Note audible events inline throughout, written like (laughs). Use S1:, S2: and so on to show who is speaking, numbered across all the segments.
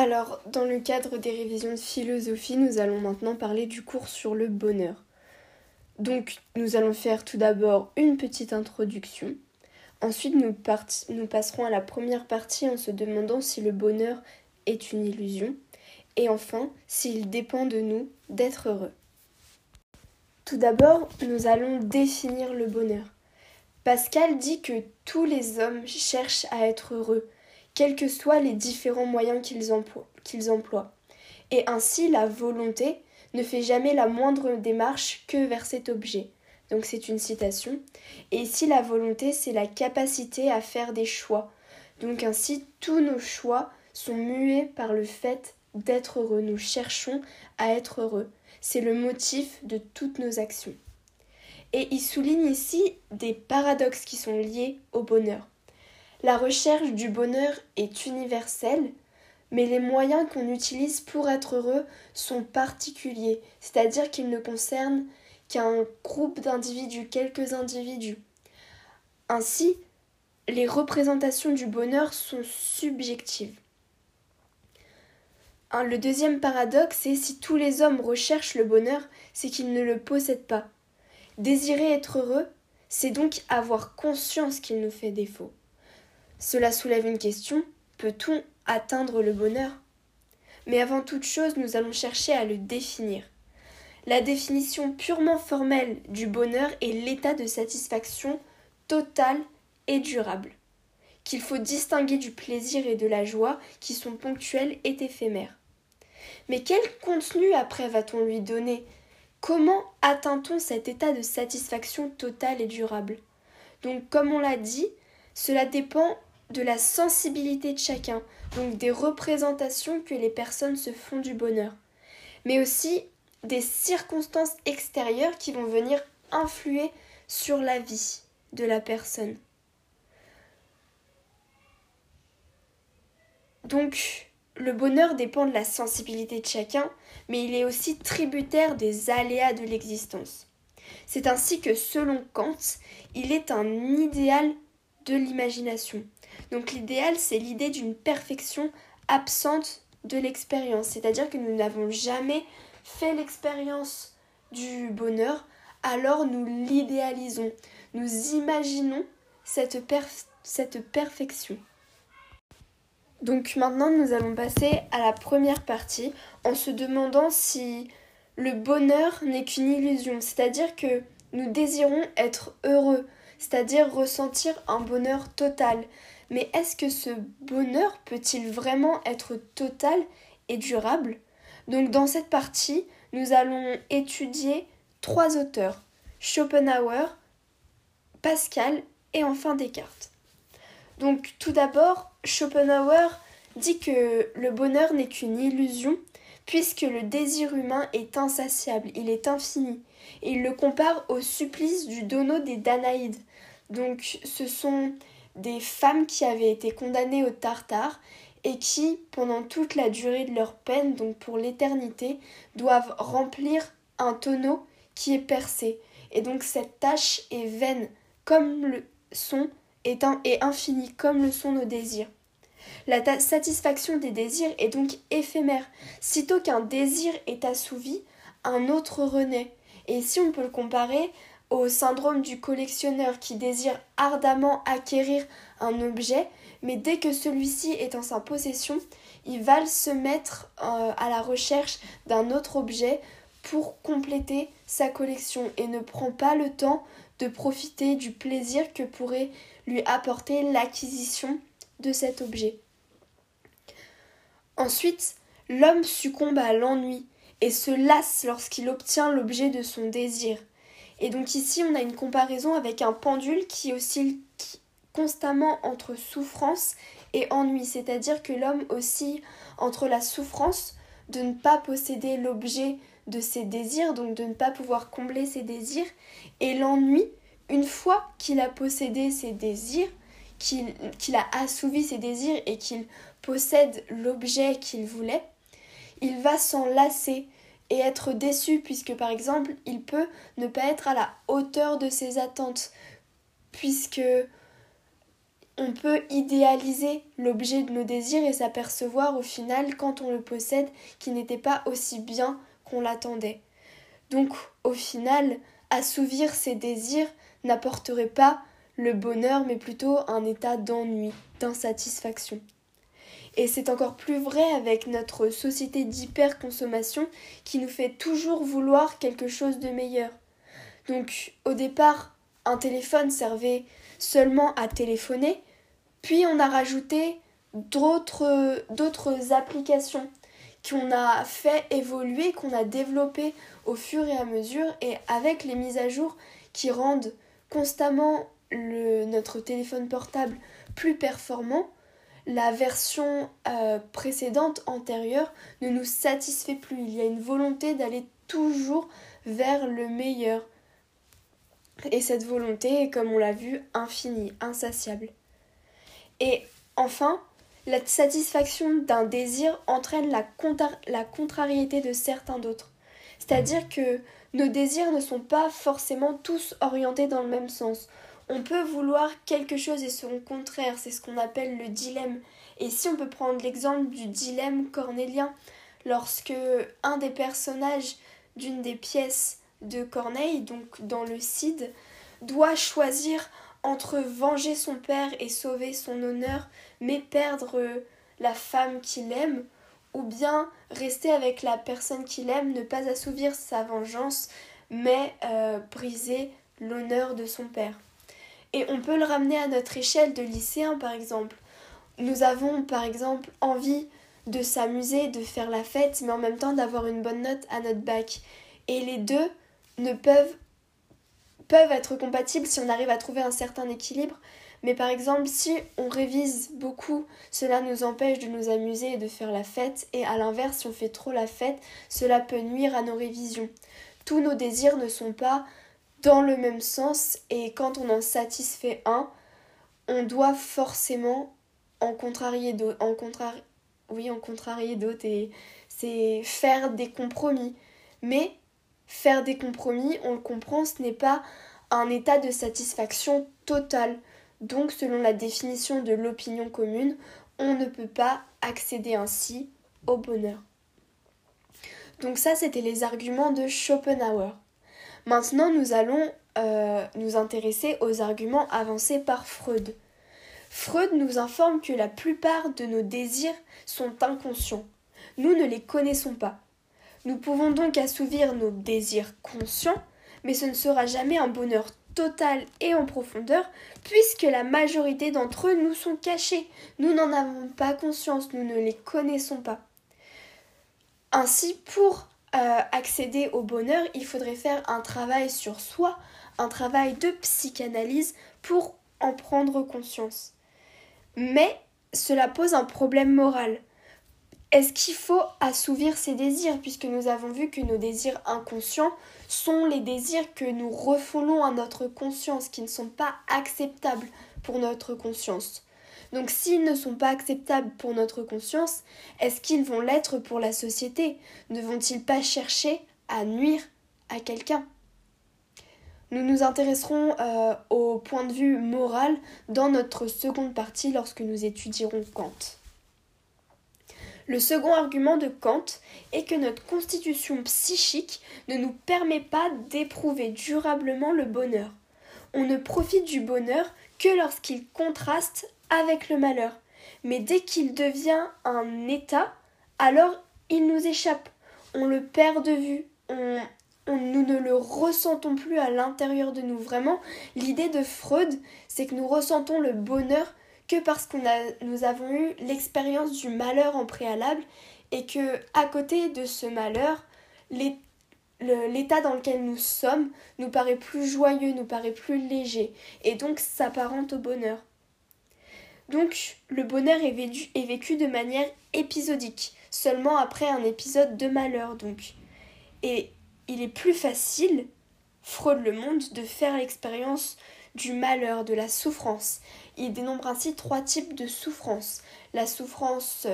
S1: Alors, dans le cadre des révisions de philosophie, nous allons maintenant parler du cours sur le bonheur. Donc, nous allons faire tout d'abord une petite introduction. Ensuite, nous, passerons à la première partie en se demandant si le bonheur est une illusion. Et enfin, s'il dépend de nous d'être heureux. Tout d'abord, nous allons définir le bonheur. Pascal dit que tous les hommes cherchent à être heureux, quels que soient les différents moyens qu'ils emploient, Et ainsi, la volonté ne fait jamais la moindre démarche que vers cet objet. Donc c'est une citation. Et ici, la volonté, c'est la capacité à faire des choix. Donc ainsi, tous nos choix sont mués par le fait d'être heureux. Nous cherchons à être heureux. C'est le motif de toutes nos actions. Et il souligne ici des paradoxes qui sont liés au bonheur. La recherche du bonheur est universelle, mais les moyens qu'on utilise pour être heureux sont particuliers, c'est-à-dire qu'ils ne concernent qu'un groupe d'individus, quelques individus. Ainsi, les représentations du bonheur sont subjectives. Le deuxième paradoxe c'est si tous les hommes recherchent le bonheur, c'est qu'ils ne le possèdent pas. Désirer être heureux, c'est donc avoir conscience qu'il nous fait défaut. Cela soulève une question peut-on atteindre le bonheur? Mais avant toute chose, nous allons chercher à le définir. La définition purement formelle du bonheur est l'état de satisfaction totale et durable, qu'il faut distinguer du plaisir et de la joie qui sont ponctuels et éphémères. Mais quel contenu après va-t-on lui donner? Comment atteint-on cet état de satisfaction totale et durable? Donc comme on l'a dit, cela dépend de la sensibilité de chacun, donc des représentations que les personnes se font du bonheur, mais aussi des circonstances extérieures qui vont venir influer sur la vie de la personne. Donc, le bonheur dépend de la sensibilité de chacun, mais il est aussi tributaire des aléas de l'existence. C'est ainsi que, selon Kant, il est un idéal de l'imagination. Donc l'idéal, c'est l'idée d'une perfection absente de l'expérience, c'est-à-dire que nous n'avons jamais fait l'expérience du bonheur, alors nous l'idéalisons, nous imaginons cette, perfection. Donc maintenant, nous allons passer à la première partie en se demandant si le bonheur n'est qu'une illusion, c'est-à-dire que nous désirons être heureux, c'est-à-dire ressentir un bonheur total, mais est-ce que ce bonheur peut-il vraiment être total et durable? Donc dans cette partie, nous allons étudier trois auteurs, Schopenhauer, Pascal et enfin Descartes. Donc tout d'abord, Schopenhauer dit que le bonheur n'est qu'une illusion puisque le désir humain est insatiable, il est infini. Et il le compare au supplice du dono des Danaïdes. Donc ce sont des femmes qui avaient été condamnées au tartare et qui, pendant toute la durée de leur peine, donc pour l'éternité, doivent remplir un tonneau qui est percé. Et donc cette tâche est vaine comme le son est, un, et infinie comme le sont nos désirs. La satisfaction des désirs est donc éphémère. Sitôt qu'un désir est assouvi, un autre renaît. Et si on peut le comparer au syndrome du collectionneur qui désire ardemment acquérir un objet, mais dès que celui-ci est en sa possession, il va se mettre euh, à la recherche d'un autre objet pour compléter sa collection et ne prend pas le temps de profiter du plaisir que pourrait lui apporter l'acquisition de cet objet. Ensuite, l'homme succombe à l'ennui et se lasse lorsqu'il obtient l'objet de son désir. Et donc ici, on a une comparaison avec un pendule qui oscille constamment entre souffrance et ennui, c'est-à-dire que l'homme oscille entre la souffrance de ne pas posséder l'objet de ses désirs, donc de ne pas pouvoir combler ses désirs, et l'ennui, une fois qu'il a possédé ses désirs, qu'il a assouvi ses désirs et qu'il possède l'objet qu'il voulait, il va s'en lasser et être déçu puisque par exemple il peut ne pas être à la hauteur de ses attentes puisque on peut idéaliser l'objet de nos désirs et s'apercevoir au final, quand on le possède, qu'il n'était pas aussi bien qu'on l'attendait. Donc, au final, assouvir ses désirs n'apporterait pas le bonheur, mais plutôt un état d'ennui, d'insatisfaction. Et c'est encore plus vrai avec notre société d'hyperconsommation qui nous fait toujours vouloir quelque chose de meilleur. Donc au départ, un téléphone servait seulement à téléphoner, puis on a rajouté d'autres, applications qu'on a fait évoluer, qu'on a développées au fur et à mesure, et avec les mises à jour qui rendent constamment notre téléphone portable plus performant, la version euh, précédente, antérieure, ne nous satisfait plus. Il y a une volonté d'aller toujours vers le meilleur. Et cette volonté est, comme on l'a vu, infinie, insatiable. Et enfin, la satisfaction d'un désir entraîne la, la contrariété de certains d'autres. C'est-à-dire que nos désirs ne sont pas forcément tous orientés dans le même sens. On peut vouloir quelque chose et son contraire, c'est ce qu'on appelle le dilemme. Et si on peut prendre l'exemple du dilemme cornélien, lorsque un des personnages d'une des pièces de Corneille, donc dans le Cid, doit choisir entre venger son père et sauver son honneur, mais perdre la femme qu'il aime, ou bien rester avec la personne qu'il aime, ne pas assouvir sa vengeance, mais euh, briser l'honneur de son père. Et on peut le ramener à notre échelle de lycéen, par exemple. Nous avons, par exemple, envie de s'amuser, de faire la fête, mais en même temps d'avoir une bonne note à notre bac. Et les deux ne peuvent, peuvent être compatibles si on arrive à trouver un certain équilibre. Mais par exemple, si on révise beaucoup, cela nous empêche de nous amuser et de faire la fête. Et à l'inverse, si on fait trop la fête, cela peut nuire à nos révisions. Tous nos désirs ne sont pas dans le même sens et quand on en satisfait un, on doit forcément en contrarier d'autres. En Oui, en contrarier d'autres et c'est faire des compromis. Mais faire des compromis, on le comprend, ce n'est pas un état de satisfaction totale. Donc, selon la définition de l'opinion commune, on ne peut pas accéder ainsi au bonheur. Donc ça, c'était les arguments de Schopenhauer. Maintenant, nous allons euh, nous intéresser aux arguments avancés par Freud. Freud nous informe que la plupart de nos désirs sont inconscients. Nous ne les connaissons pas. Nous pouvons donc assouvir nos désirs conscients, mais ce ne sera jamais un bonheur total et en profondeur, puisque la majorité d'entre eux nous sont cachés. Nous n'en avons pas conscience, nous ne les connaissons pas. Ainsi, pour euh, accéder au bonheur, il faudrait faire un travail sur soi, un travail de psychanalyse pour en prendre conscience. Mais cela pose un problème moral. Est-ce qu'il faut assouvir ses désirs puisque nous avons vu que nos désirs inconscients sont les désirs que nous refoulons à notre conscience, qui ne sont pas acceptables pour notre conscience? Donc s'ils ne sont pas acceptables pour notre conscience, est-ce qu'ils vont l'être pour la société? Ne vont-ils pas chercher à nuire à quelqu'un? Nous nous intéresserons euh, au point de vue moral dans notre seconde partie lorsque nous étudierons Kant. Le second argument de Kant est que notre constitution psychique ne nous permet pas d'éprouver durablement le bonheur. On ne profite du bonheur que lorsqu'il contraste avec le malheur. Mais dès qu'il devient un état, alors il nous échappe. On le perd de vue. On, nous ne le ressentons plus à l'intérieur de nous. Vraiment, l'idée de Freud, c'est que nous ressentons le bonheur que parce que nous avons eu l'expérience du malheur en préalable et que à côté de ce malheur, l'état dans lequel nous sommes nous paraît plus joyeux, nous paraît plus léger et donc s'apparente au bonheur. Donc le bonheur est vécu, de manière épisodique, seulement après un épisode de malheur donc. Et il est plus facile, Freud le monde, de faire l'expérience du malheur, de la souffrance. Il dénombre ainsi trois types de souffrance. La souffrance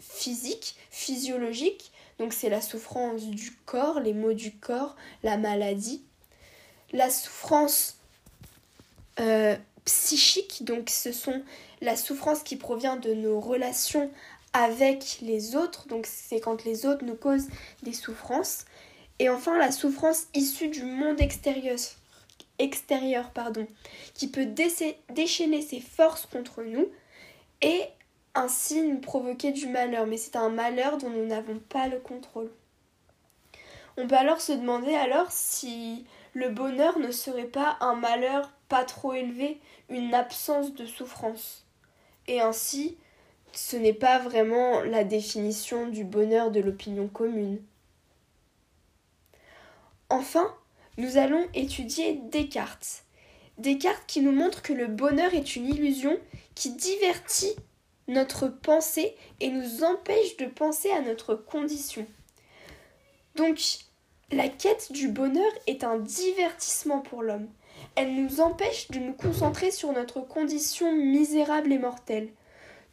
S1: physique, physiologique, donc c'est la souffrance du corps, les maux du corps, la maladie. La souffrance euh, psychique, donc ce sont la souffrance qui provient de nos relations avec les autres, donc c'est quand les autres nous causent des souffrances. Et enfin, la souffrance issue du monde extérieur, extérieur pardon, qui peut déchaîner ses forces contre nous et ainsi nous provoquer du malheur. Mais c'est un malheur dont nous n'avons pas le contrôle. On peut alors se demander si le bonheur ne serait pas un malheur pas trop élevé, une absence de souffrance. Et ainsi, ce n'est pas vraiment la définition du bonheur de l'opinion commune. Enfin, nous allons étudier Descartes. Descartes qui nous montre que le bonheur est une illusion qui divertit notre pensée et nous empêche de penser à notre condition. Donc, la quête du bonheur est un divertissement pour l'homme. Elle nous empêche de nous concentrer sur notre condition misérable et mortelle.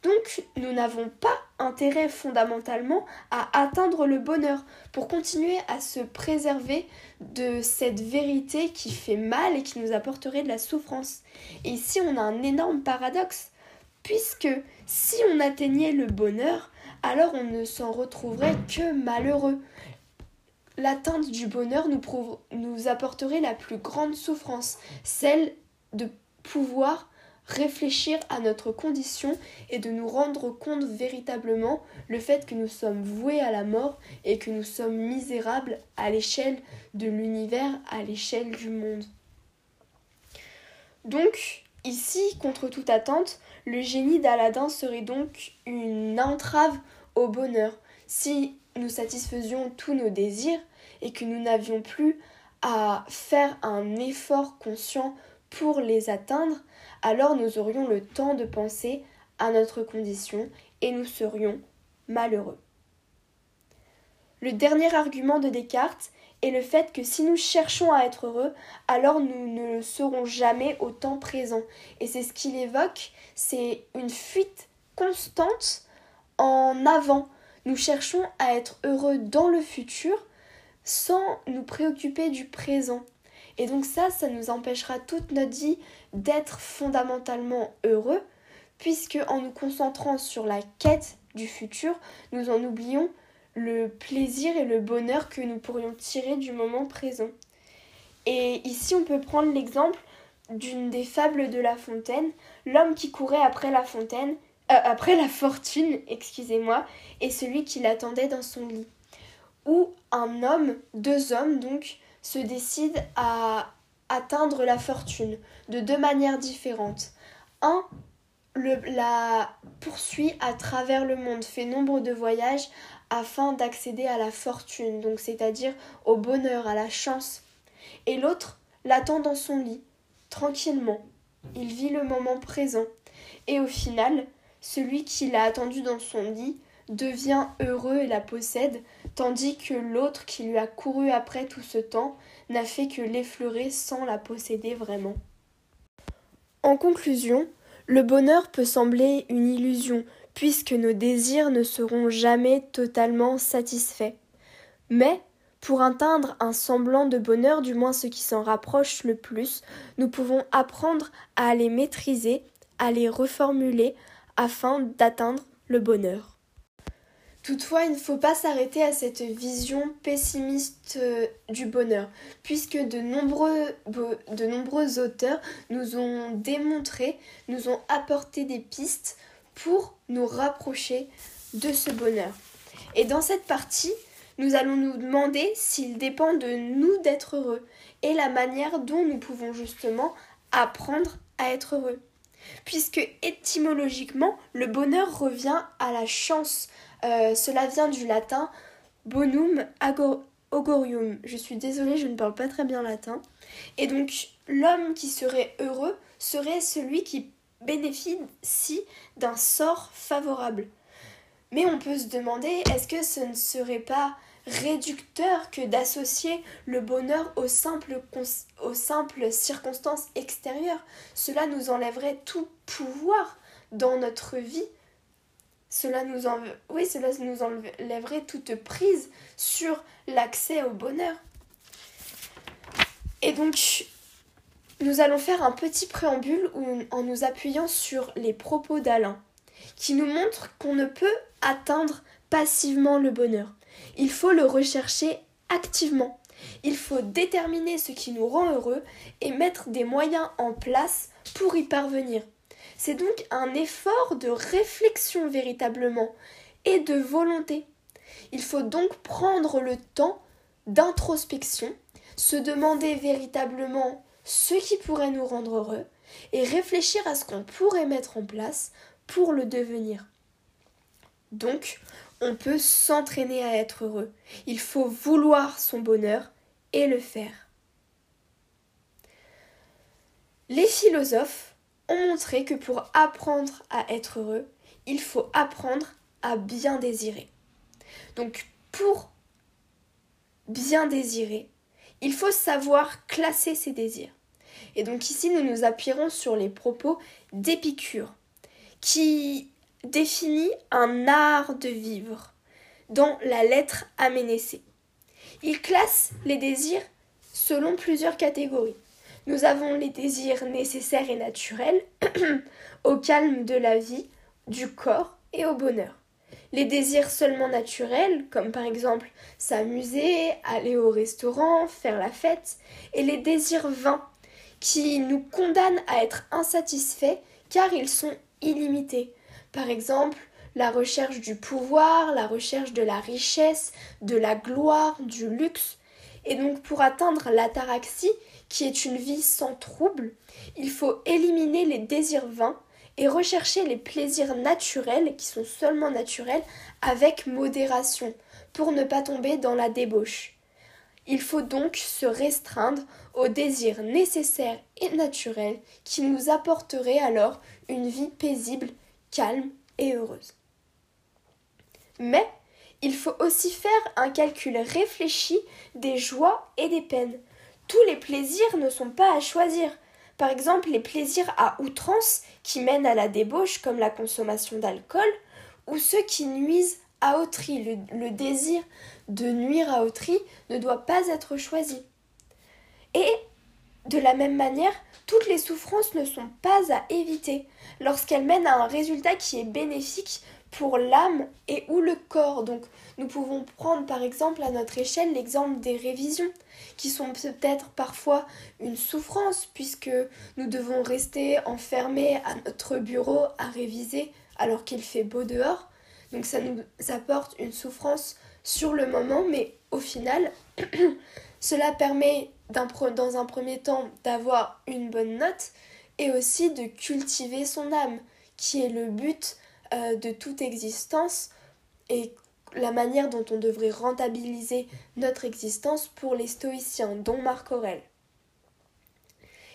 S1: Donc, nous n'avons pas intérêt fondamentalement à atteindre le bonheur pour continuer à se préserver de cette vérité qui fait mal et qui nous apporterait de la souffrance. Et ici, on a un énorme paradoxe, puisque si on atteignait le bonheur, alors on ne s'en retrouverait que malheureux l'atteinte du bonheur nous, apporterait la plus grande souffrance, celle de pouvoir réfléchir à notre condition et de nous rendre compte véritablement le fait que nous sommes voués à la mort et que nous sommes misérables à l'échelle de l'univers, à l'échelle du monde. Donc, ici, contre toute attente, le génie d'Aladin serait donc une entrave au bonheur. Si nous satisfaisions tous nos désirs et que nous n'avions plus à faire un effort conscient pour les atteindre, alors nous aurions le temps de penser à notre condition et nous serions malheureux. Le dernier argument de Descartes est le fait que si nous cherchons à être heureux, alors nous ne le serons jamais au temps présent. Et c'est ce qu'il évoque, c'est une fuite constante en avant, nous cherchons à être heureux dans le futur sans nous préoccuper du présent. Et donc ça, ça nous empêchera toute notre vie d'être fondamentalement heureux, puisque en nous concentrant sur la quête du futur, nous en oublions le plaisir et le bonheur que nous pourrions tirer du moment présent. Et ici, on peut prendre l'exemple d'une des fables de La Fontaine, l'homme qui courait après la fontaine euh, après la fortune, (laughs) excusez-moi, et celui qui l'attendait dans son lit. Un homme, deux hommes donc, se décident à atteindre la fortune de deux manières différentes. Un le, la poursuit à travers le monde, fait nombre de voyages afin d'accéder à la fortune, donc c'est-à-dire au bonheur, à la chance. Et l'autre l'attend dans son lit, tranquillement. Il vit le moment présent. Et au final, celui qui l'a attendue dans son lit devient heureux et la possède, tandis que l'autre qui lui a couru après tout ce temps n'a fait que l'effleurer sans la posséder vraiment. En conclusion, le bonheur peut sembler une illusion, puisque nos désirs ne seront jamais totalement satisfaits. Mais, pour atteindre un semblant de bonheur, du moins ce qui s'en rapproche le plus, nous pouvons apprendre à les maîtriser, à les reformuler, afin d'atteindre le bonheur. Toutefois, il ne faut pas s'arrêter à cette vision pessimiste euh, du bonheur, puisque de nombreux, de nombreux auteurs nous ont démontré, nous ont apporté des pistes pour nous rapprocher de ce bonheur. Et dans cette partie, nous allons nous demander s'il dépend de nous d'être heureux et la manière dont nous pouvons justement apprendre à être heureux puisque étymologiquement, le bonheur revient à la chance. Euh, cela vient du latin bonum augurium. Je suis désolée, je ne parle pas très bien latin. Et donc, l'homme qui serait heureux serait celui qui bénéficie d'un sort favorable. Mais on peut se demander, est-ce que ce ne serait pas réducteur que d'associer le bonheur aux simples, circonstances extérieures. Cela nous enlèverait tout pouvoir dans notre vie. Cela nous, oui, cela nous enlèverait toute prise sur l'accès au bonheur. Et donc, nous allons faire un petit préambule en nous appuyant sur les propos d'Alain, qui nous montrent qu'on ne peut atteindre passivement le bonheur. Il faut le rechercher activement. Il faut déterminer ce qui nous rend heureux et mettre des moyens en place pour y parvenir. C'est donc un effort de réflexion véritablement et de volonté. Il faut donc prendre le temps d'introspection, se demander véritablement ce qui pourrait nous rendre heureux et réfléchir à ce qu'on pourrait mettre en place pour le devenir. Donc, on peut s'entraîner à être heureux. Il faut vouloir son bonheur et le faire. Les philosophes ont montré que pour apprendre à être heureux, il faut apprendre à bien désirer. Donc pour bien désirer, il faut savoir classer ses désirs. Et donc ici, nous nous appuierons sur les propos d'Épicure, qui définit un art de vivre dans la lettre Aménécée. Il classe les désirs selon plusieurs catégories. Nous avons les désirs nécessaires et naturels (clears throat) au calme de la vie, du corps et au bonheur. Les désirs seulement naturels, comme par exemple s'amuser, aller au restaurant, faire la fête, et les désirs vains, qui nous condamnent à être insatisfaits car ils sont illimités. Par exemple, la recherche du pouvoir, la recherche de la richesse, de la gloire, du luxe. Et donc pour atteindre l'ataraxie, qui est une vie sans trouble, il faut éliminer les désirs vains et rechercher les plaisirs naturels, qui sont seulement naturels, avec modération, pour ne pas tomber dans la débauche. Il faut donc se restreindre aux désirs nécessaires et naturels qui nous apporteraient alors une vie paisible, calme et heureuse. Mais il faut aussi faire un calcul réfléchi des joies et des peines. Tous les plaisirs ne sont pas à choisir. Par exemple, les plaisirs à outrance qui mènent à la débauche comme la consommation d'alcool, ou ceux qui nuisent à autrui. Le, désir de nuire à autrui ne doit pas être choisi. Et de la même manière, toutes les souffrances ne sont pas à éviter lorsqu'elles mènent à un résultat qui est bénéfique pour l'âme et ou le corps. Donc nous pouvons prendre par exemple à notre échelle l'exemple des révisions, qui sont peut-être parfois une souffrance puisque nous devons rester enfermés à notre bureau à réviser alors qu'il fait beau dehors. Donc ça nous apporte une souffrance sur le moment, mais au final, (clears throat) cela permet dans un premier temps d'avoir une bonne note et aussi de cultiver son âme, qui est le but euh, de toute existence et la manière dont on devrait rentabiliser notre existence pour les stoïciens, dont Marc Aurèle.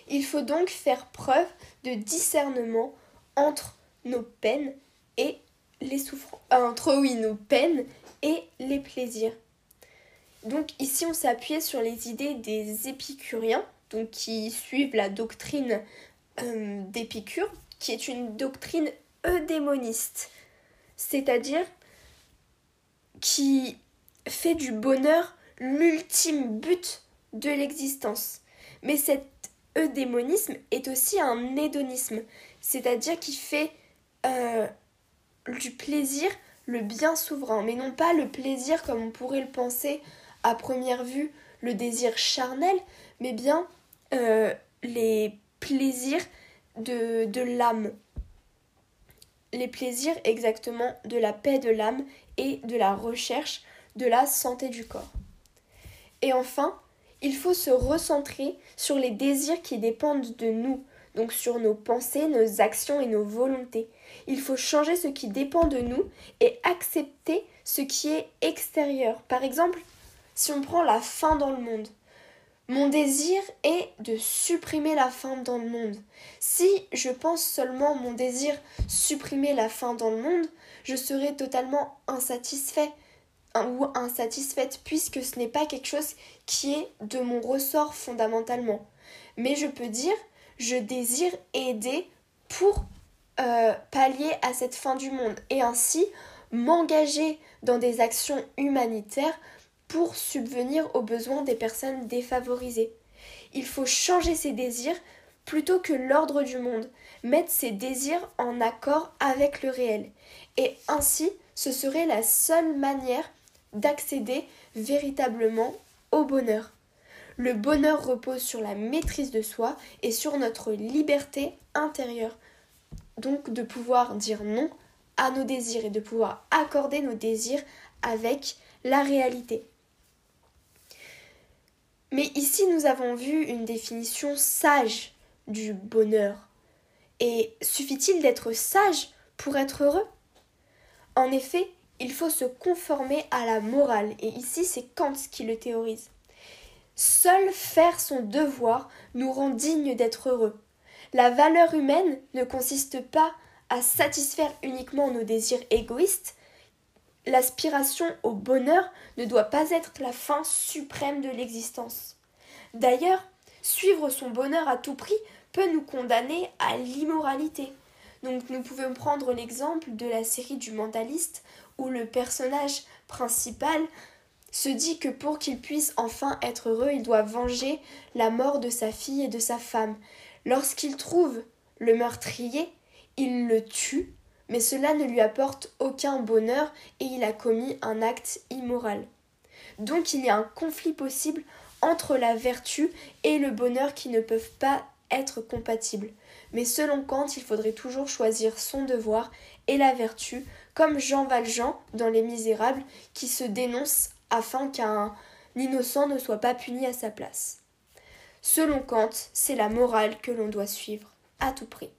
S1: Il faut donc faire preuve de discernement entre nos peines et les souffrances, euh, entre oui, nos peines et les plaisirs. Donc ici on appuyé sur les idées des épicuriens, donc qui suivent la doctrine euh, d'Épicure, qui est une doctrine eudémoniste, c'est-à-dire qui fait du bonheur l'ultime but de l'existence. Mais cet eudémonisme est aussi un hédonisme, c'est-à-dire qui fait euh, du plaisir le bien souverain, mais non pas le plaisir comme on pourrait le penser à première vue, le désir charnel, mais bien euh, les de, de l'âme, les plaisirs exactement de la paix de l'âme et de la recherche de la santé du corps. Et enfin, il faut se recentrer sur les désirs qui dépendent de nous, donc sur nos pensées, nos actions et nos volontés. Il faut changer ce qui dépend de nous et accepter ce qui est extérieur. Par exemple, si on prend la faim dans le monde, mon désir est de supprimer la faim dans le monde. Si je pense seulement mon désir supprimer la faim dans le monde, je serai totalement insatisfait ou insatisfaite puisque ce n'est pas quelque chose qui est de mon ressort fondamentalement. Mais je peux dire je désire aider pour euh, pallier à cette fin du monde et ainsi m'engager dans des actions humanitaires pour subvenir aux besoins des personnes défavorisées. Il faut changer ses désirs plutôt que l'ordre du monde, mettre ses désirs en accord avec le réel. Et ainsi, ce serait la seule manière d'accéder véritablement au bonheur. Le bonheur repose sur la maîtrise de soi et sur notre liberté intérieure. Donc de pouvoir dire non à nos désirs et de pouvoir accorder nos désirs avec la réalité. Mais ici, nous avons vu une définition sage du bonheur. Et suffit-il d'être sage pour être heureux? En effet, il faut se conformer à la morale, et ici c'est Kant qui le théorise. Seul faire son devoir nous rend dignes d'être heureux. La valeur humaine ne consiste pas à satisfaire uniquement nos désirs égoïstes. L'aspiration au bonheur ne doit pas être la fin suprême de l'existence. D'ailleurs, suivre son bonheur à tout prix peut nous condamner à l'immoralité. Donc nous pouvons prendre l'exemple de la série du mentaliste où le personnage principal se dit que pour qu'il puisse enfin être heureux, il doit venger la mort de sa fille et de sa femme. Lorsqu'il trouve le meurtrier, il le tue, mais cela ne lui apporte aucun bonheur et il a commis un acte immoral. Donc il y a un conflit possible entre la vertu et le bonheur qui ne peuvent pas être compatibles. Mais selon Kant, il faudrait toujours choisir son devoir et la vertu, comme Jean Valjean dans Les Misérables, qui se dénonce afin qu'un innocent ne soit pas puni à sa place. Selon Kant, c'est la morale que l'on doit suivre à tout prix.